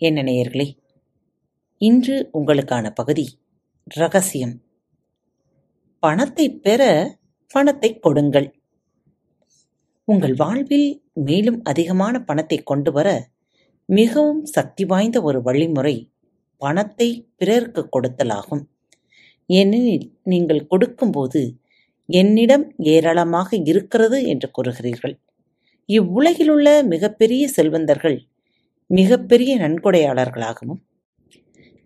என்ன நேயர்களே இன்று உங்களுக்கான பகுதி ரகசியம். பணத்தை பெற பணத்தை கொடுங்கள். உங்கள் வாழ்வில் மேலும் அதிகமான பணத்தை கொண்டு வர மிகவும் சக்தி வாய்ந்த ஒரு வழிமுறை பணத்தை பிறருக்கு கொடுத்தலாகும். ஏனெனில் நீங்கள் கொடுக்கும்போது என்னிடம் ஏராளமாக இருக்கிறது என்று கூறுகிறீர்கள். இவ்வுலகிலுள்ள மிகப்பெரிய செல்வந்தர்கள் மிகப்பெரிய நன்கொடையாளர்களாகவும்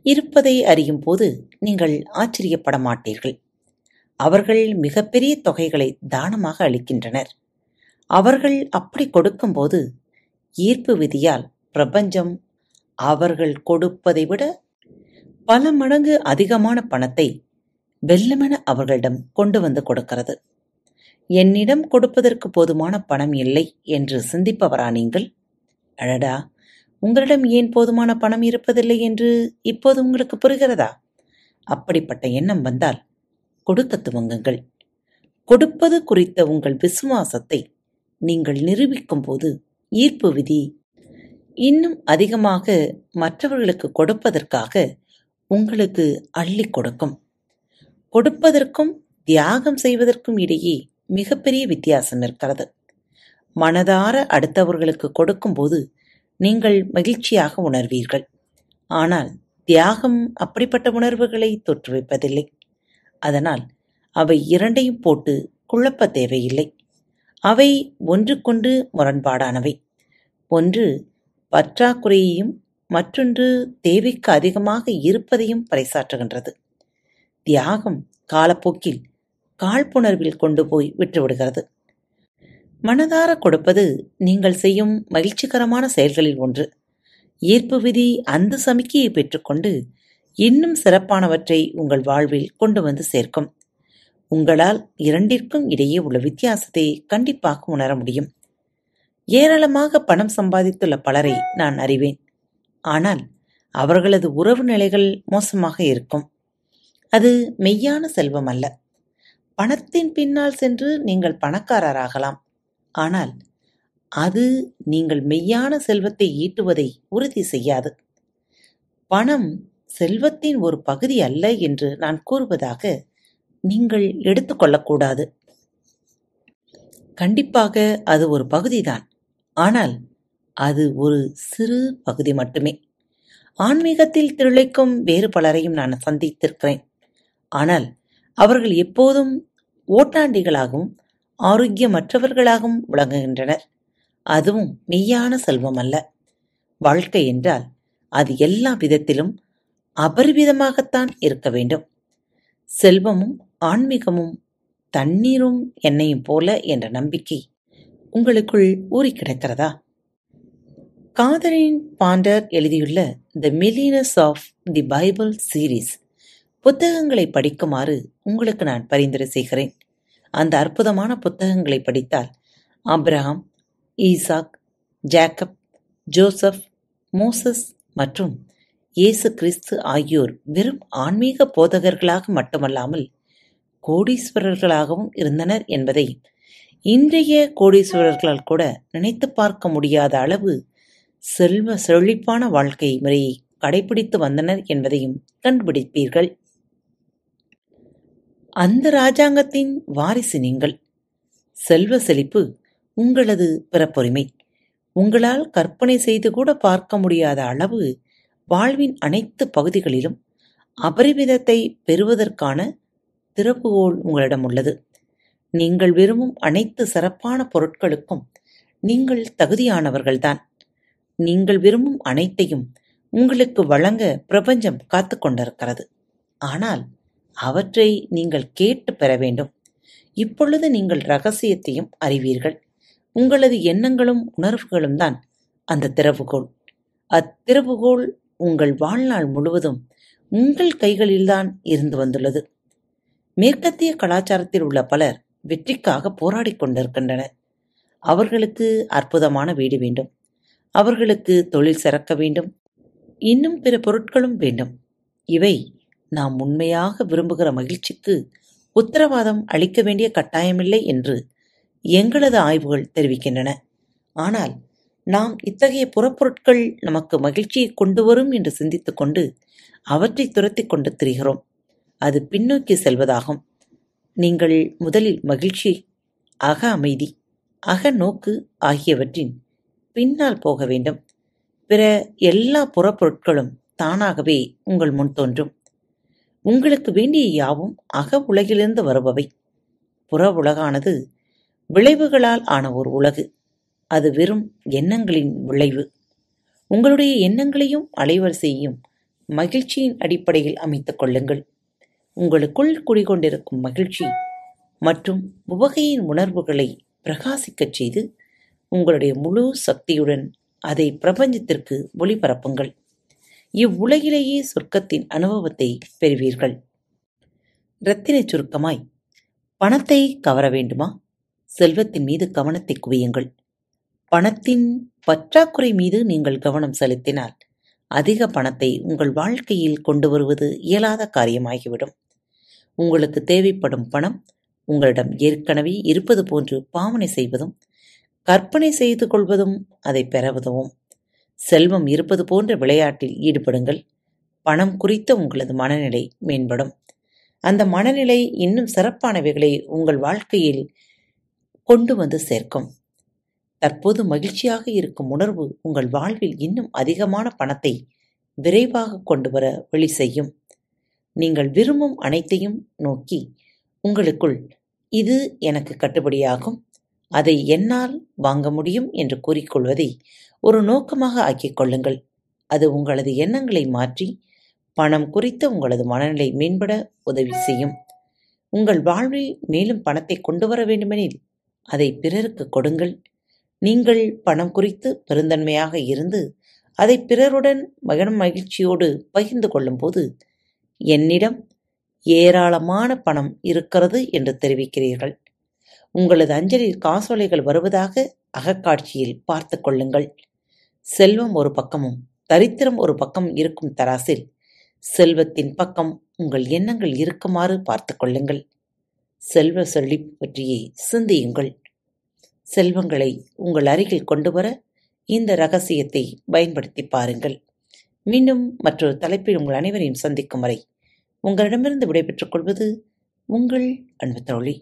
இருப்பதை அறியும் போது நீங்கள் ஆச்சரியப்பட மாட்டீர்கள் அவர்கள் மிகப்பெரிய தொகைகளை தானமாக அளிக்கின்றனர். அவர்கள் அப்படி கொடுக்கும்போது ஈர்ப்பு விதியால் பிரபஞ்சம் அவர்கள் கொடுப்பதை விட பல மடங்கு அதிகமான பணத்தை வெல்லமென அவர்களிடம் கொண்டு வந்து கொடுக்கிறது. என்னிடம் கொடுப்பதற்கு போதுமான பணம் இல்லை என்று சிந்திப்பவரா நீங்கள்? அழடா உங்களிடம் ஏன் போதுமான பணம் இருப்பதில்லை என்று இப்போது உங்களுக்கு புரிகிறதா? அப்படிப்பட்ட எண்ணம் வந்தால் கொடுக்க துவங்குங்கள். கொடுப்பது குறித்த உங்கள் விசுவாசத்தை நீங்கள் நிரூபிக்கும் போது ஈர்ப்பு விதி இன்னும் அதிகமாக மற்றவர்களுக்கு கொடுப்பதற்காக உங்களுக்கு அள்ளி கொடுக்கும். கொடுப்பதற்கும் தியாகம் செய்வதற்கும் இடையே மிகப்பெரிய வித்தியாசம் இருக்கிறது. மனதார அடுத்தவர்களுக்கு கொடுக்கும்போது நீங்கள் மகிழ்ச்சியாக உணர்வீர்கள். ஆனால் தியாகம் அப்படிப்பட்ட உணர்வுகளை தோற்றுவிப்பதில்லை அதனால் அவை இரண்டையும் போட்டு குழப்ப தேவையில்லை. அவை ஒன்றுக்கொண்டு முரண்பாடானவை. ஒன்று பற்றாக்குறையையும் மற்றொன்று தேவைக்கு அதிகமாக இருப்பதையும் பறைசாற்றுகின்றது. தியாகம் காலப்போக்கில் காழ்ப்புணர்வில் கொண்டு போய் விட்டுவிடுகிறது. மனதார கொடுப்பது நீங்கள் செய்யும் மகிழ்ச்சிகரமான செயல்களில் ஒன்று. ஈர்ப்பு விதி அந்த சமிக்கையை பெற்றுக்கொண்டு இன்னும் சிறப்பானவற்றை உங்கள் வாழ்வில் கொண்டு வந்து சேர்க்கும். உங்களால் இரண்டிற்கும் இடையே உள்ள வித்தியாசத்தை கண்டிப்பாக உணர முடியும். ஏராளமாக பணம் சம்பாதித்துள்ள பலரை நான் அறிவேன். ஆனால் அவர்களது உறவு நிலைகள் மோசமாக இருக்கும். அது மெய்யான செல்வம் அல்ல. பணத்தின் பின்னால் சென்று நீங்கள் பணக்காரராகலாம். ஆனால் அது நீங்கள் மெய்யான செல்வத்தை ஈட்டுவதை உறுதி செய்யாது. பணம் செல்வத்தின் ஒரு பகுதி அல்ல என்று நான் கூறுவதாக நீங்கள் எடுத்துக்கொள்ளக்கூடாது கண்டிப்பாக அது ஒரு பகுதிதான். ஆனால் அது ஒரு சிறு பகுதி மட்டுமே. ஆன்மீகத்தில் திளைக்கும் வேறு பலரையும் நான் சந்தித்திருக்கிறேன். ஆனால் அவர்கள் எப்போதும் ஓட்டாண்டிகளாகவும் ஆரோக்கியமற்றவர்களாகவும் விளங்குகின்றனர். அதுவும் மெய்யான செல்வம் அல்ல வாழ்க்கை என்றால் அது எல்லா விதத்திலும் அபரிவிதமாகத்தான் இருக்க வேண்டும். செல்வமும் ஆன்மீகமும் தண்ணீரும் எண்ணெயும் போல என்ற நம்பிக்கை உங்களுக்குள் ஊறி கிடக்கிறதா? காதரின் பாண்டர் எழுதியுள்ள the millionaires of the Bible series புத்தகங்களை படிக்குமாறு உங்களுக்கு நான் பரிந்துரை செய்கிறேன். அந்த அற்புதமான புத்தகங்களை படித்தால் Abraham Isaac Jacob Joseph Moses மற்றும் இயேசு கிறிஸ்து ஆகியோர் வெறும் ஆன்மீக போதகர்களாக மட்டுமல்லாமல் கோடீஸ்வரர்களாகவும் இருந்தனர் என்பதை இன்றைய கோடீஸ்வரர்களால் கூட நினைத்து பார்க்க முடியாத அளவு செல்வ செழிப்பான வாழ்க்கை முறையை கடைபிடித்து வந்தனர் என்பதையும் கண்டுபிடிப்பீர்கள். அந்த ராஜாங்கத்தின் வாரிசு நீங்கள். செல்வ செழிப்பு உங்களது பிறப்புரிமை உங்களால் கற்பனை செய்து கூட பார்க்க முடியாத அளவு வாழ்வின் அனைத்து பகுதிகளிலும் அபரிமிதத்தை பெறுவதற்கான திறப்புகோல் உங்களிடம் உள்ளது. நீங்கள் விரும்பும் அனைத்து சிறப்பான பொருட்களுக்கும் நீங்கள் தகுதியானவர்கள்தான். நீங்கள் விரும்பும் அனைத்தையும் உங்களுக்கு வழங்க பிரபஞ்சம் காத்து கொண்டிருக்கிறது. ஆனால் அவற்றை நீங்கள் கேட்டு பெற வேண்டும். இப்பொழுது நீங்கள் ரகசியத்தையும் அறிவீர்கள். உங்களது எண்ணங்களும் உணர்வுகளும் தான் அந்த திறவுகோள். அத்திறவுகோள் உங்கள் வாழ்நாள் முழுவதும் உங்கள் கைகளில்தான் இருந்து வந்துள்ளது. மேற்கத்திய கலாச்சாரத்தில் உள்ள பலர் வெற்றிக்காக போராடிக் கொண்டிருக்கின்றனர். அவர்களுக்கு அற்புதமான வீடு வேண்டும். அவர்களுக்கு தொழில் சிறக்க வேண்டும். இன்னும் பிற பொருட்களும் வேண்டும். இவை நாம் உண்மையாக விரும்புகிற மகிழ்ச்சிக்கு உத்தரவாதம் அளிக்க வேண்டிய கட்டாயமில்லை என்று எங்களது ஆய்வுகள் தெரிவிக்கின்றன. ஆனால் நாம் இத்தகைய புறப்பொருட்கள் நமக்கு மகிழ்ச்சியை கொண்டு வரும் என்று சிந்தித்துக்கொண்டு அவற்றை துரத்தி கொண்டு திரிகிறோம். அது பின்னோக்கி செல்வதாகும். நீங்கள் முதலில் மகிழ்ச்சி அக அமைதி அக நோக்கு ஆகியவற்றின் பின்னால் போக வேண்டும். பிற எல்லா புறப்பொருட்களும் தானாகவே உங்கள் முன் தோன்றும். உங்களுக்கு வேண்டிய யாவும் அக உலகிலிருந்து வருபவை. புற உலகானது விளைவுகளால் ஆன ஒரு உலகு. அது வெறும் எண்ணங்களின் விளைவு. உங்களுடைய எண்ணங்களையும் அலைவரிசையையும் மகிழ்ச்சியின் அடிப்படையில் அமைத்துக் கொள்ளுங்கள். உங்களுக்குள் குடிகொண்டிருக்கும் மகிழ்ச்சி மற்றும் உவகையின் உணர்வுகளை பிரகாசிக்கச் செய்து உங்களுடைய முழு சக்தியுடன் அதை பிரபஞ்சத்திற்கு ஒளிபரப்புங்கள். இவ்வுலகிலேயே சொர்க்கத்தின் அனுபவத்தை பெறுவீர்கள். இரத்தினை சுருக்கமாய் பணத்தை கவர வேண்டுமா? செல்வத்தின் மீது கவனத்தை குவியுங்கள். பணத்தின் பற்றாக்குறை மீது நீங்கள் கவனம் செலுத்தினால் அதிக பணத்தை உங்கள் வாழ்க்கையில் கொண்டு வருவது இயலாத காரியமாகிவிடும். உங்களுக்கு தேவைப்படும் பணம் உங்களிடம் ஏற்கனவே இருப்பது போன்று பாவனை செய்வதும் கற்பனை செய்து கொள்வதும் அதை பெற உதவும் செல்வம் இருப்பது போன்ற விளையாட்டில் ஈடுபடுங்கள். பணம் குறித்த உங்களது மனநிலை மேம்படும். அந்த மனநிலை இன்னும் சிறப்பானவைகளை உங்கள் வாழ்க்கையில் கொண்டு வந்து சேர்க்கும். தற்போது மகிழ்ச்சியாக இருக்கும் உணர்வு உங்கள் வாழ்வில் இன்னும் அதிகமான பணத்தை விரைவாக கொண்டு வர வழி செய்யும். நீங்கள் விரும்பும் அனைத்தையும் நோக்கி உங்களுக்குள் இது எனக்கு கட்டுப்படியாகும். அதை என்னால் வாங்க முடியும் என்று கூறிக்கொள்வதை ஒரு நோக்கமாக ஆக்கிக் கொள்ளுங்கள். அது உங்களது எண்ணங்களை மாற்றி பணம் குறித்த உங்களது மனநிலை மேம்பட உதவி செய்யும். உங்கள் வாழ்வில் மேலும் பணத்தை கொண்டு வர வேண்டுமெனில் அதை பிறருக்கு கொடுங்கள். நீங்கள் பணம் குறித்து பெருந்தன்மையாக இருந்து அதை பிறருடன் மகனும் மகிழ்ச்சியோடு பகிர்ந்து கொள்ளும்போது என்னிடம் ஏராளமான பணம் இருக்கிறது என்று தெரிவிக்கிறீர்கள். உங்களது அஞ்சலில் காசோலைகள் வருவதாக அகக்காட்சியில் பார்த்து கொள்ளுங்கள். செல்வம் ஒரு பக்கமும் தரித்திரம் ஒரு பக்கம் இருக்கும் தராசில் செல்வத்தின் பக்கம் உங்கள் எண்ணங்கள் இருக்குமாறு பார்த்து கொள்ளுங்கள். செல்வ செழிப்பு பற்றியே சிந்தியுங்கள். செல்வங்களை உங்கள் அருகில் கொண்டு வர இந்த ரகசியத்தை பயன்படுத்தி பாருங்கள். மீண்டும் மற்றொரு தலைப்பில் உங்கள் அனைவரையும் சந்திக்கும் வரை உங்களிடமிருந்து விடைபெற்றுக் கொள்வது உங்கள் அன்பு தோழி.